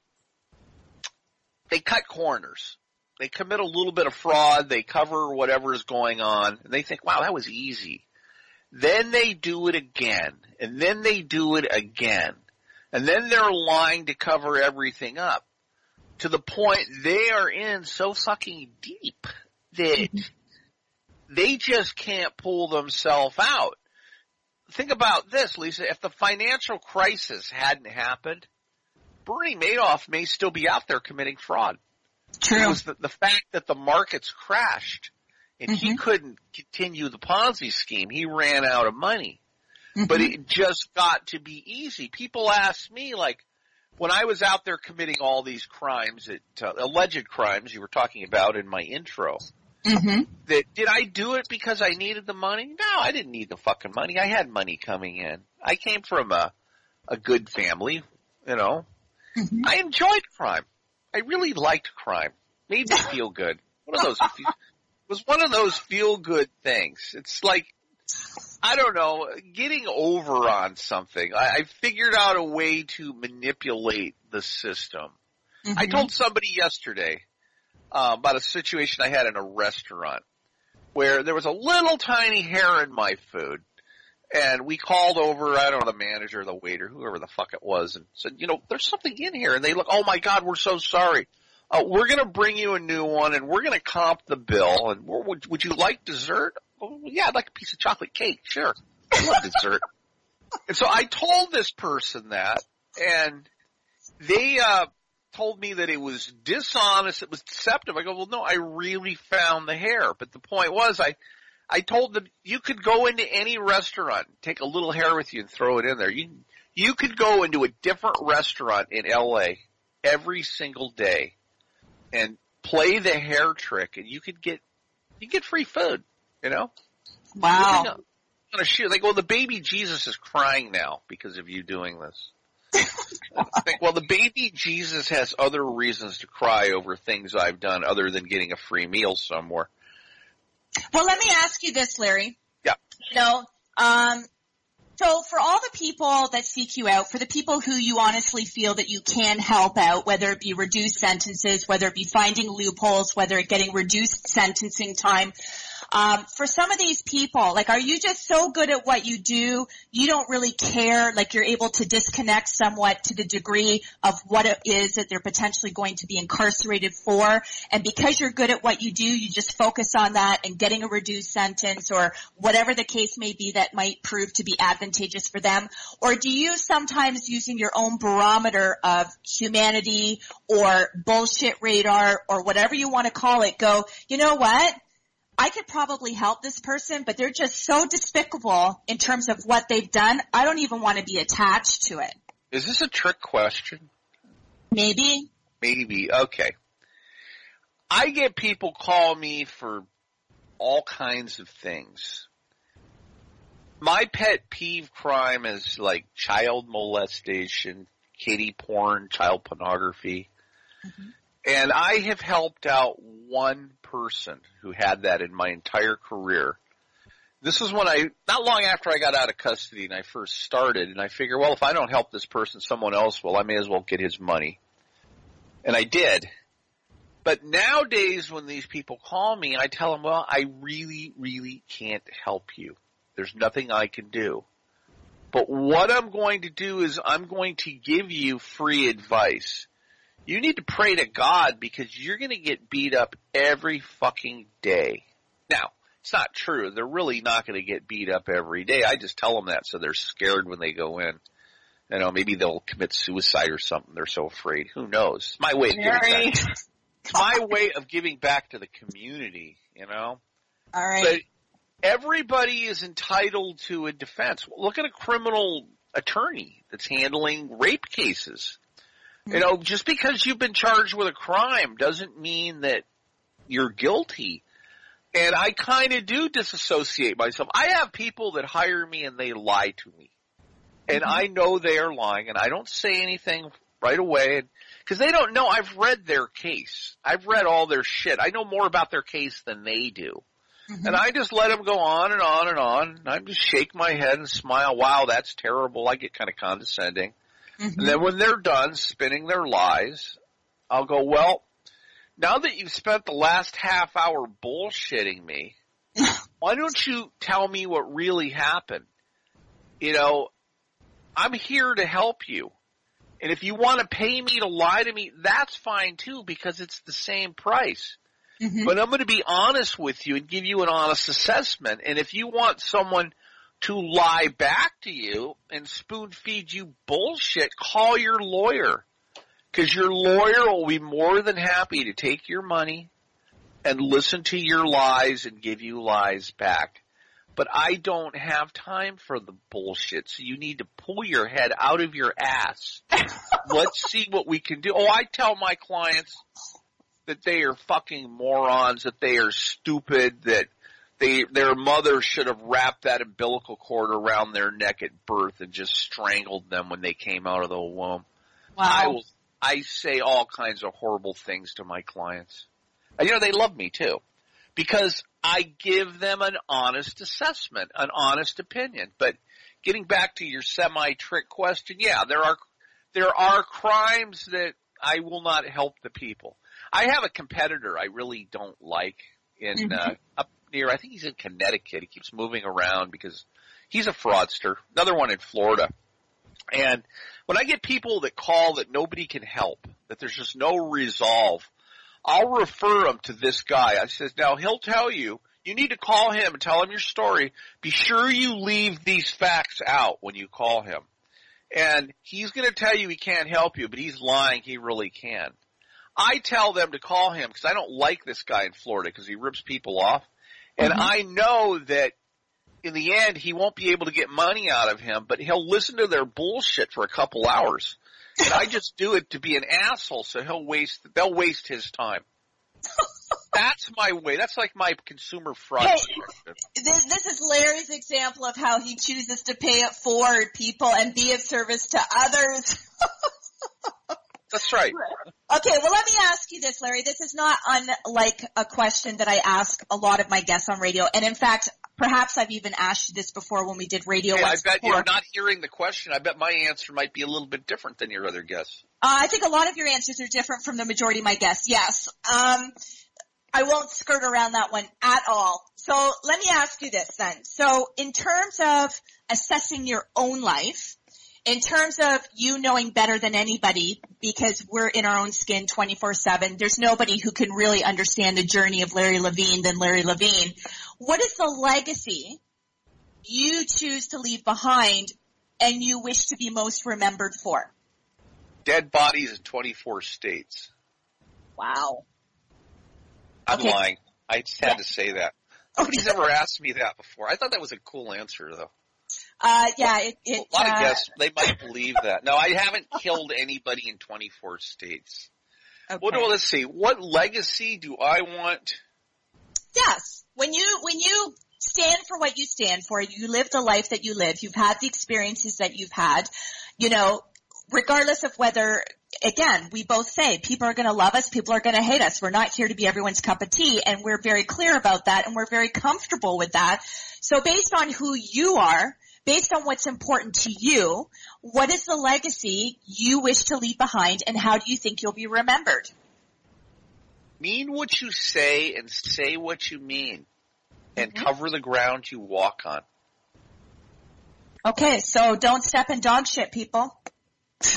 they cut corners. They commit a little bit of fraud. They cover whatever is going on, and they think, "Wow, that was easy." Then they do it again, and then they do it again, and then they're lying to cover everything up to the point they are in so fucking deep that mm-hmm. they just can't pull themselves out. Think about this, Lisa. If the financial crisis hadn't happened, Bernie Madoff may still be out there committing fraud. True. It was the, the fact that the markets crashed and mm-hmm. he couldn't continue the Ponzi scheme. He ran out of money. Mm-hmm. But it just got to be easy. People ask me like, when I was out there committing all these crimes, that, uh, alleged crimes you were talking about in my intro, mm-hmm. that did I do it because I needed the money? No, I didn't need the fucking money. I had money coming in. I came from a a good family, you know. Mm-hmm. I enjoyed crime. I really liked crime. Made me [LAUGHS] feel good. One of those it was one of those feel good things. It's like I don't know, getting over on something. I, I figured out a way to manipulate the system. Mm-hmm. I told somebody yesterday uh, about a situation I had in a restaurant where there was a little tiny hair in my food and we called over, I don't know, the manager, the waiter, whoever the fuck it was, and said, you know, there's something in here. And they look, oh my God, we're so sorry. Uh, we're going to bring you a new one, and we're going to comp the bill. And would, would you like dessert? Oh, yeah, I'd like a piece of chocolate cake. Sure, I love dessert. [LAUGHS] and so I told this person that, and they uh, told me that it was dishonest, it was deceptive. I go, well, no, I really found the hair. But the point was, I I told them you could go into any restaurant, take a little hair with you and throw it in there. You you could go into a different restaurant in LA every single day and play the hair trick and you could get you get free food, you know? Wow. On a shoot, like, well, the baby Jesus is crying now because of you doing this. [LAUGHS] think, well, the baby Jesus has other reasons to cry over things I've done other than getting a free meal somewhere. Well, let me ask you this, Larry. Yeah. You know, um, so for all the people that seek you out, for the people who you honestly feel that you can help out, whether it be reduced sentences, whether it be finding loopholes, whether it getting reduced sentencing time, Um, for some of these people, like, are you just so good at what you do, you don't really care, like you're able to disconnect somewhat to the degree of what it is that they're potentially going to be incarcerated for, and because you're good at what you do, you just focus on that and getting a reduced sentence or whatever the case may be that might prove to be advantageous for them? Or do you sometimes using your own barometer of humanity or bullshit radar or whatever you want to call it go, you know what? I could probably help this person, but they're just so despicable in terms of what they've done. I don't even want to be attached to it. Is this a trick question? Maybe. Maybe. Okay. I get people call me for all kinds of things. My pet peeve crime is like child molestation, kitty porn, child pornography. Mm-hmm. And I have helped out one person who had that in my entire career. This was when I, not long after I got out of custody and I first started and I figure, well, if I don't help this person, someone else will. I may as well get his money. And I did. But nowadays when these people call me, I tell them, well, I really, really can't help you. There's nothing I can do. But what I'm going to do is I'm going to give you free advice. You need to pray to God because you're going to get beat up every fucking day. Now, it's not true. They're really not going to get beat up every day. I just tell them that so they're scared when they go in. You know, maybe they'll commit suicide or something. They're so afraid. Who knows? It's my way of giving back. It's my way of giving back to the community, you know? All right. But everybody is entitled to a defense. Look at a criminal attorney that's handling rape cases. You know, just because you've been charged with a crime doesn't mean that you're guilty. And I kind of do disassociate myself. I have people that hire me and they lie to me. And mm-hmm. I know they are lying and I don't say anything right away because they don't know I've read their case. I've read all their shit. I know more about their case than they do. Mm-hmm. And I just let them go on and on and on. And I just shake my head and smile. Wow, that's terrible. I get kind of condescending. Mm-hmm. And then when they're done spinning their lies, I'll go, well, now that you've spent the last half hour bullshitting me, [LAUGHS] why don't you tell me what really happened? You know, I'm here to help you. And if you want to pay me to lie to me, that's fine too because it's the same price. Mm-hmm. But I'm going to be honest with you and give you an honest assessment. And if you want someone to lie back to you and spoon feed you bullshit, call your lawyer. Cause your lawyer will be more than happy to take your money and listen to your lies and give you lies back. But I don't have time for the bullshit, so you need to pull your head out of your ass. [LAUGHS] Let's see what we can do. Oh, I tell my clients that they are fucking morons, that they are stupid, that they their mother should have wrapped that umbilical cord around their neck at birth and just strangled them when they came out of the womb. Wow. I will I say all kinds of horrible things to my clients. And you know they love me too. Because I give them an honest assessment, an honest opinion. But getting back to your semi trick question, yeah, there are there are crimes that I will not help the people. I have a competitor I really don't like in mm-hmm. uh, up near, I think he's in Connecticut. He keeps moving around because he's a fraudster. Another one in Florida. And when I get people that call that nobody can help, that there's just no resolve, I'll refer them to this guy. I says, now he'll tell you, you need to call him and tell him your story. Be sure you leave these facts out when you call him. And he's gonna tell you he can't help you, but he's lying, he really can. I tell them to call him because I don't like this guy in Florida because he rips people off. And mm-hmm. I know that in the end he won't be able to get money out of him, but he'll listen to their bullshit for a couple hours. And I just do it to be an asshole, so he'll waste, they'll waste his time. [LAUGHS] That's my way. That's like my consumer fraud. Hey, this, this is Larry's example of how he chooses to pay it forward people and be of service to others. [LAUGHS] That's right. [LAUGHS] Okay, well let me ask you this, Larry. This is not unlike a question that I ask a lot of my guests on radio. And in fact, perhaps I've even asked you this before when we did radio. Hey, I bet before. you're not hearing the question. I bet my answer might be a little bit different than your other guests. Uh, I think a lot of your answers are different from the majority of my guests, yes. Um, I won't skirt around that one at all. So let me ask you this then. So in terms of assessing your own life, in terms of you knowing better than anybody, because we're in our own skin 24-7, there's nobody who can really understand the journey of Larry Levine than Larry Levine. What is the legacy you choose to leave behind and you wish to be most remembered for? Dead bodies in 24 states. Wow. I'm Okay. lying. I just had Yeah. to say that. Nobody's ever asked me that before. I thought that was a cool answer though. Uh, yeah, it, it, A lot of uh, guests, they might believe that. No, I haven't killed anybody in 24 states. okay. What do, let's see. What legacy do I want? Yes. When you, when you stand for what you stand for, you live the life that you live, you've had the experiences that you've had, you know, regardless of whether, again, we both say people are gonna love us, people are gonna hate us. We're not here to be everyone's cup of tea and we're very clear about that and we're very comfortable with that. So based on who you are, based on what's important to you, what is the legacy you wish to leave behind and how do you think you'll be remembered? Mean what you say and say what you mean. And Mm-hmm. cover the ground you walk on. Okay, so don't step in dog shit, people. [LAUGHS]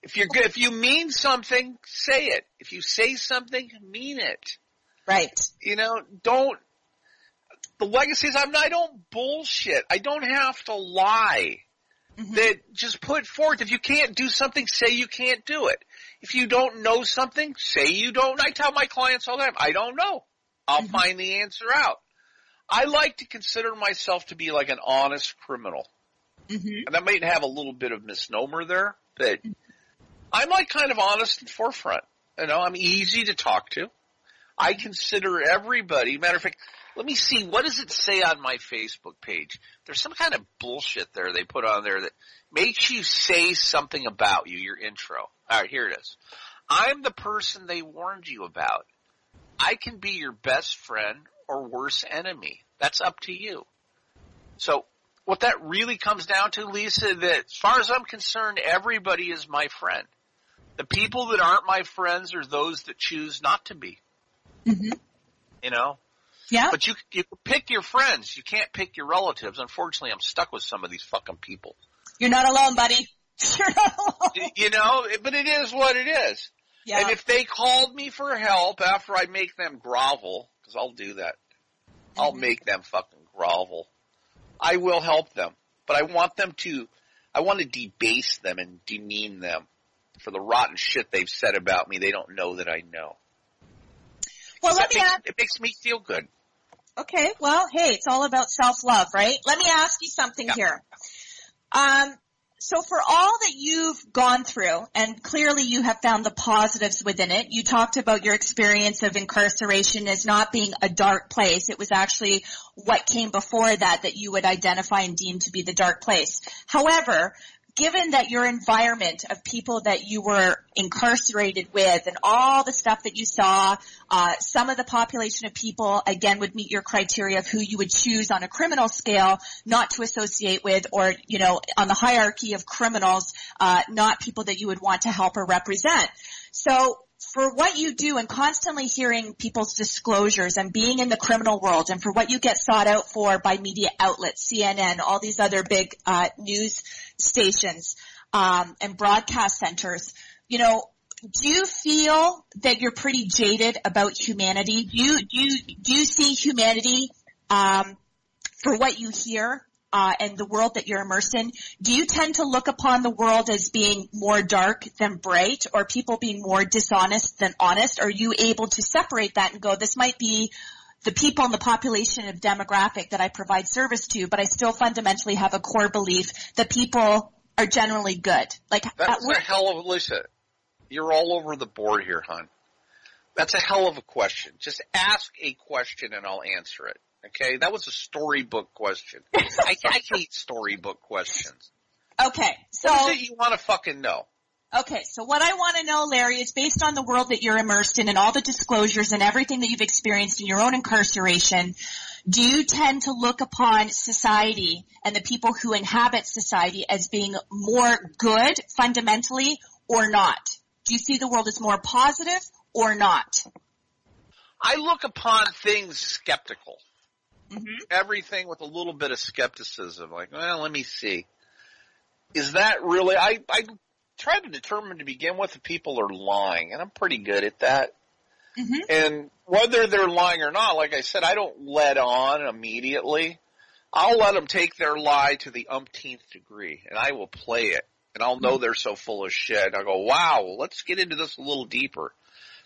If you're good, if you mean something, say it. If you say something, mean it. Right. You know, don't, the legacy is I'm, I don't bullshit. I don't have to lie. Mhm. That just put forth. If you can't do something, say you can't do it. If you don't know something, say you don't. I tell my clients all the time, I don't know. I'll Mhm. find the answer out. I like to consider myself to be like an honest criminal. hmm And I might have a little bit of misnomer there, but I'm like kind of honest and forefront. You know, I'm easy to talk to. I consider everybody, matter of fact, let me see, what does it say on my Facebook page? There's some kind of bullshit there they put on there that makes you say something about you, your intro. Alright, here it is. I'm the person they warned you about. I can be your best friend or worst enemy. That's up to you. So what that really comes down to, Lisa, that as far as I'm concerned, everybody is my friend. The people that aren't my friends are those that choose not to be. hmm You know, Yeah. but you you pick your friends. You can't pick your relatives. Unfortunately, I'm stuck with some of these fucking people. You're not alone, buddy. [LAUGHS] You're not alone. You know, but it is what it is. Yeah. And if they called me for help after I make them grovel, because I'll do that, I'll Mhm. make them fucking grovel. I will help them, but I want them to, I want to debase them and demean them for the rotten shit they've said about me. They don't know that I know. well, let me makes- ask. it makes me feel good. Okay. Well, hey, it's all about self-love, right? Let me ask you something Yeah. here. Um, so for all that you've gone through, and clearly you have found the positives within it, you talked about your experience of incarceration as not being a dark place. It was actually what came before that that you would identify and deem to be the dark place. However, given that your environment of people that you were incarcerated with and all the stuff that you saw, uh, some of the population of people again would meet your criteria of who you would choose on a criminal scale not to associate with or, you know, on the hierarchy of criminals, uh, not people that you would want to help or represent. So for what you do and constantly hearing people's disclosures and being in the criminal world and for what you get sought out for by media outlets, CNN, all these other big uh, news stations um, and broadcast centers, you know, do you feel that you're pretty jaded about humanity? Do you do you, do you see humanity um, for what you hear uh, and the world that you're immersed in? Do you tend to look upon the world as being more dark than bright, or people being more dishonest than honest? Are you able to separate that and go, this might be the people in the population of demographic that I provide service to, but I still fundamentally have a core belief that people are generally good. Like, uh, That's a hell of, listen, you're all over the board here, hon. That's a hell of a question. Just ask a question and I'll answer it. Okay? That was a storybook question. [LAUGHS] I, I hate storybook questions. okay, so What is it you want to fucking know? Okay, so what I want to know, Larry, is based on the world that you're immersed in and all the disclosures and everything that you've experienced in your own incarceration, do you tend to look upon society and the people who inhabit society as being more good fundamentally or not? Do you see the world as more positive or not? I look upon things skeptical. Mhm. Everything with a little bit of skepticism. Like, well, let me see. Is that really? I I try to determine to begin with if people are lying, and I'm pretty good at that. Mhm. And whether they're lying or not, like I said, I don't let on immediately. I'll let them take their lie to the umpteenth degree, and I will play it. And I'll know they're so full of shit. I go, wow, let's get into this a little deeper.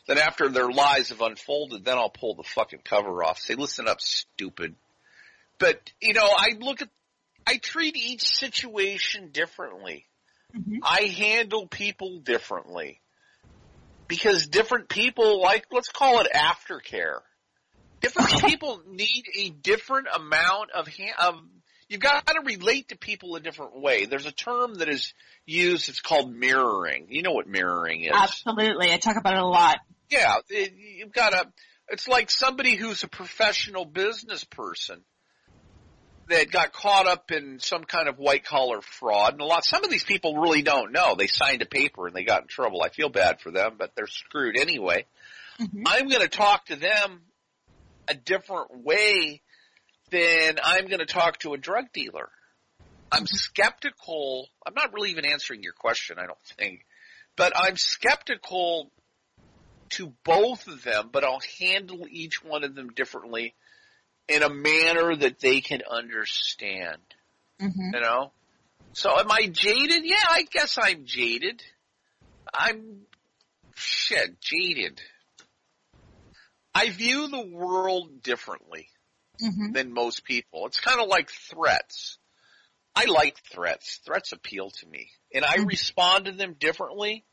Then after their lies have unfolded, then I'll pull the fucking cover off. Say, listen up, stupid. But, you know, I look at, I treat each situation differently. Mhm. I handle people differently. Because different people, like, let's call it aftercare. Different [LAUGHS] people need a different amount of, ha- of you've got to relate to people a different way. There's a term that is used, it's called mirroring. You know what mirroring is. Absolutely. I talk about it a lot. Yeah, you've got to. It's like somebody who's a professional business person that got caught up in some kind of white collar fraud, and a lot. Some of these people really don't know. They signed a paper and they got in trouble. I feel bad for them, but they're screwed anyway. Mhm. I'm going to talk to them a different way than I'm going to talk to a drug dealer. I'm skeptical. I'm not really even answering your question, I don't think, but I'm skeptical to both of them, but I'll handle each one of them differently in a manner that they can understand. Mhm. You know? So am I jaded? Yeah, I guess I'm jaded. I'm shit, jaded. I view the world differently Mhm. than most people. It's kind of like threats. I like threats. Threats appeal to me. And I Mhm. respond to them differently,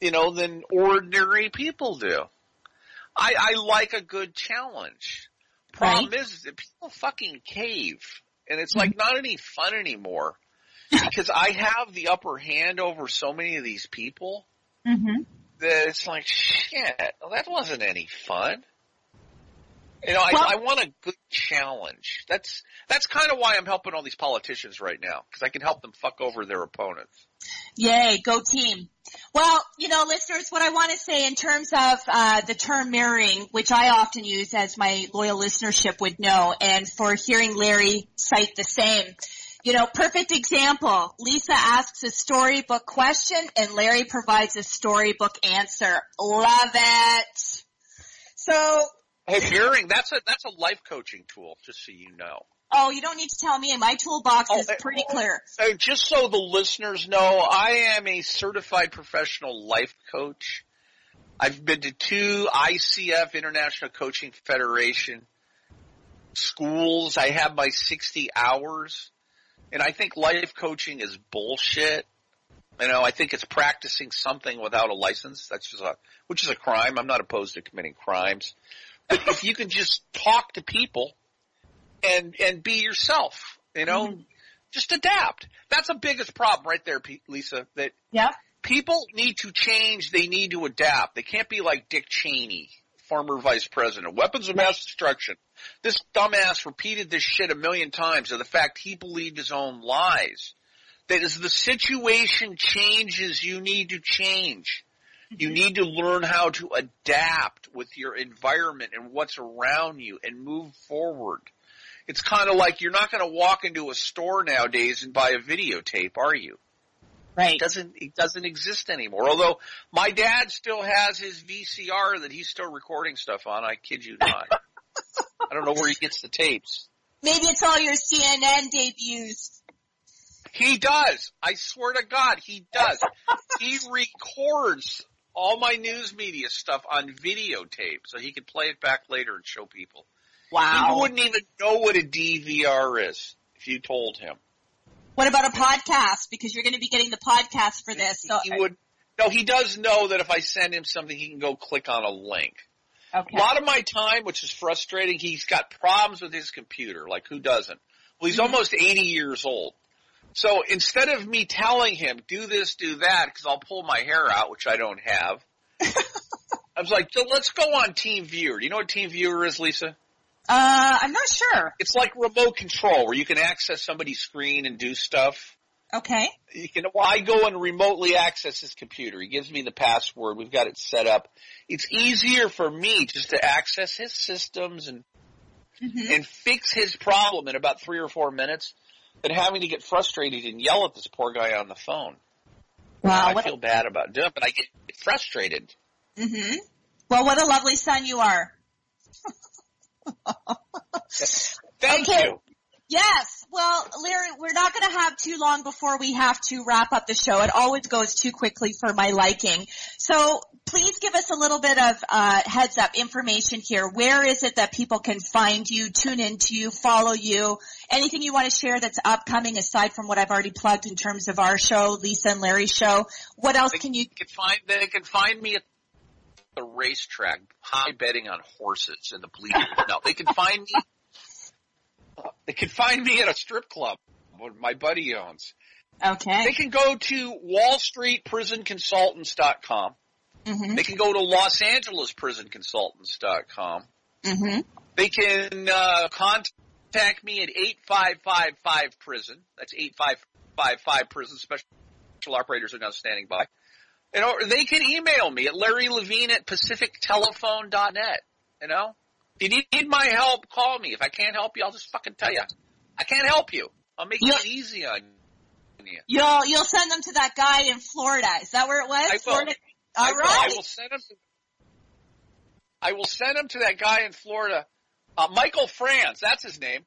you know, than ordinary people do. I, I like a good challenge. Problem is that people fucking cave. And it's like not any fun anymore. Because I have the upper hand over so many of these people Mhm. that it's like, shit, well, that wasn't any fun. You know, Well- I, I want a good challenge. That's that's kind of why I'm helping all these politicians right now because I can help them fuck over their opponents. Yay, go team. Well, you know, listeners, what I want to say in terms of uh, the term mirroring, which I often use as my loyal listenership would know, and for hearing Larry cite the same, you know, perfect example. Lisa asks a storybook question and Larry provides a storybook answer. Love it. So, Hey, mirroring that's a that's a life coaching tool, just so you know. Oh, you don't need to tell me. My toolbox Oh, is eh, pretty oh. clear. Uh, just so the listeners know, I am a certified professional life coach. I've been to two ICF International Coaching Federation schools. I have my 60 hours. And I think life coaching is bullshit. You know, I think it's practicing something without a license. That's just a, which is a crime. I'm not opposed to committing crimes. But if you can just talk to people and, and be yourself, you know, mm-hmm. just adapt. That's the biggest problem right there, Lisa, that Yeah. people need to change. They need to adapt. They can't be like Dick Cheney, former vice president. Weapons of mass destruction. This dumbass repeated this shit a million times of the fact he believed his own lies. That as the situation changes, you need to change. You mm-hmm. need to learn how to adapt with your environment and what's around you and move forward. It's kind of like you're not going to walk into a store nowadays and buy a videotape, are you? Right. It doesn't it doesn't exist anymore. Although my dad still has his VCR that he's still recording stuff on. I kid you not. I don't know where he gets the tapes. Maybe it's all your CNN debuts. He does. I swear to God, he does. he records all my news media stuff on videotape so he can play it back later and show people. He wouldn't even know what a DVR is if you told him. What about a podcast? Because you're going to be getting the podcast for this. So he would. No, he does know that if I send him something, he can go click on a link. okay. A lot of my time, which is frustrating, he's got problems with his computer. Like who doesn't? Well, he's mm-hmm. almost 80 years old. So instead of me telling him, do this, do that, because I'll pull my hair out, which I don't have, [LAUGHS] I was like, so let's go on Team Viewer. Do you know what Team Viewer is, Lisa? Uh, I'm not sure. It's like remote control where you can access somebody's screen and do stuff. Okay. You can, well, I go and remotely access his computer. He gives me the password. We've got it set up. It's easier for me just to access his systems and Mhm. and fix his problem in about three or four minutes than having to get frustrated and yell at this poor guy on the phone. Wow. I feel bad about doing it, but I get frustrated. hmm Well, what a lovely son you are. [LAUGHS] [LAUGHS] Thank Okay. you. Yes. Well, Larry, we're not going to have too long before we have to wrap up the show. It always goes too quickly for my liking. So please give us a little bit of uh, heads up information here. Where is it that people can find you, tune into you, follow you? Anything you want to share that's upcoming aside from what I've already plugged in terms of our show, Lisa and Larry's show? What else They can you? can find they can find me at the racetrack, high betting on horses and the bleeding. no, they can find me. They can find me at a strip club, what my buddy owns. Okay. They can go to WallStreetPrisonConsultants.com. Mhm. They can go to Los Angeles PrisonConsultants.com. Mhm. They can uh, contact me at 8555 prison. That's 8555 prison. Special operators are now standing by. And or they can email me at Larry Levine at PacificTelephone.net. You know, if you need my help, call me. If I can't help you, I'll just fucking tell you. I can't help you. I'll make Yeah. it easy on you. You'll you'll send them to that guy in Florida. Is that where it was? I will. Florida. I All will. I will send them. To, I will send him to that guy in Florida, uh, Michael Franz. That's his name,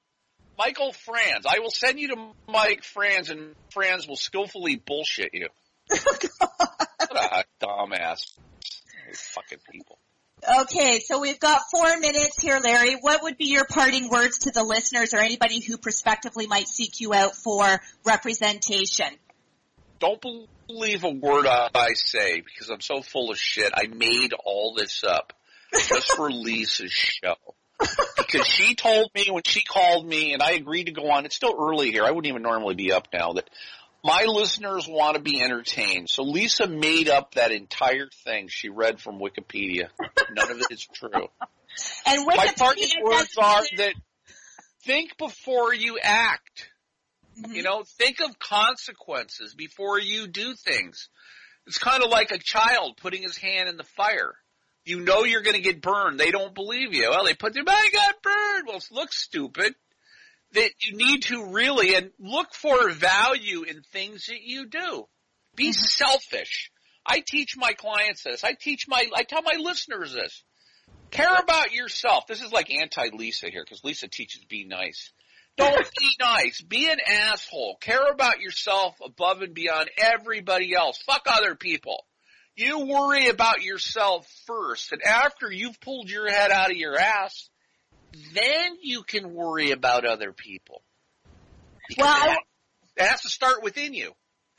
Michael Franz. I will send you to Mike Franz, and Franz will skillfully bullshit you. What a dumbass! These fucking people. Okay, so we've got four minutes here, Larry. What would be your parting words to the listeners or anybody who prospectively might seek you out for representation? Don't believe a word I say because I'm so full of shit. I made all this up just for Lisa's show. Because she told me when she called me and I agreed to go on, it's still early here, I wouldn't even normally be up now, that my listeners want to be entertained. So Lisa made up that entire thing she read from Wikipedia. None of it is true. [LAUGHS] And My Wikipedia parting words are that think before you act. Mhm. You know, think of consequences before you do things. It's kind of like a child putting his hand in the fire. You know you're going to get burned. They don't believe you. Well, they put their, I got burned. Well, it looks stupid. That you need to really and look for value in things that you do. Be mm-hmm. selfish. I teach my clients this. I teach my, I tell my listeners this. Care about yourself. This is like anti-Lisa here because Lisa teaches be nice. Don't be [LAUGHS] nice. Be an asshole. Care about yourself above and beyond everybody else. Fuck other people. You worry about yourself first, and after you've pulled your head out of your ass, then you can worry about other people. Because Well, I- that, that has to start within you.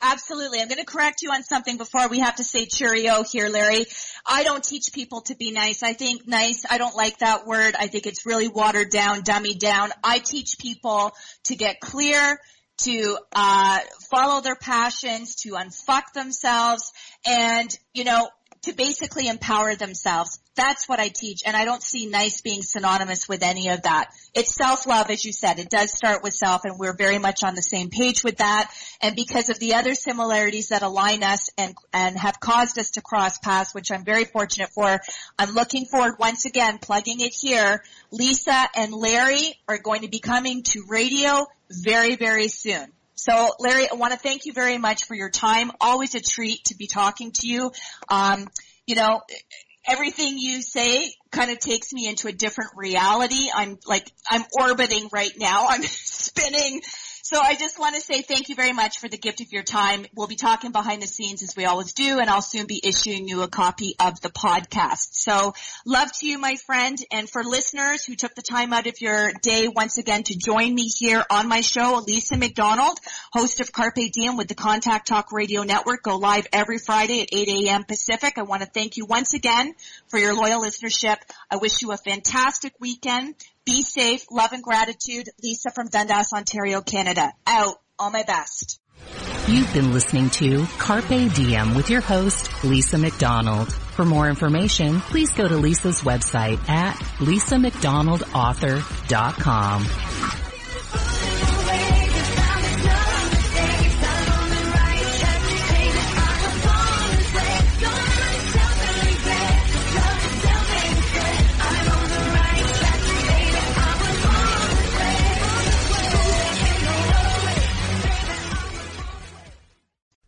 Absolutely. I'm going to correct you on something before we have to say cheerio here, Larry. I don't teach people to be nice. I think nice, I don't like that word. I think it's really watered down, dummied down. I teach people to get clear, to uh, follow their passions, to unfuck themselves, and, you know, to basically empower themselves. That's what I teach, and I don't see nice being synonymous with any of that. It's self-love, as you said. It does start with self, and we're very much on the same page with that. And because of the other similarities that align us and, and have caused us to cross paths, which I'm very fortunate for, I'm looking forward once again, plugging it here. Lisa and Larry are going to be coming to radio very, very soon. So Larry, I want to thank you very much for your time. Always a treat to be talking to you. Um, you know, everything you say kind of takes me into a different reality. I'm like, I'm orbiting right now. I'm [LAUGHS] spinning. So I just want to say thank you very much for the gift of your time. We'll be talking behind the scenes as we always do, and I'll soon be issuing you a copy of the podcast. So love to you, my friend. And for listeners who took the time out of your day once again to join me here on my show, Lisa McDonald, host of Carpe Diem with the Contact Talk Radio Network, go live every Friday at 8 a.m. Pacific. I want to thank you once again for your loyal listenership. I wish you a fantastic weekend. Be safe. Love and gratitude. Lisa from Dundas, Ontario, Canada. Out. All my best. You've been listening to Carpe Diem with your host, Lisa McDonald. For more information, please go to Lisa's website at lisamcdonaldauthor.com.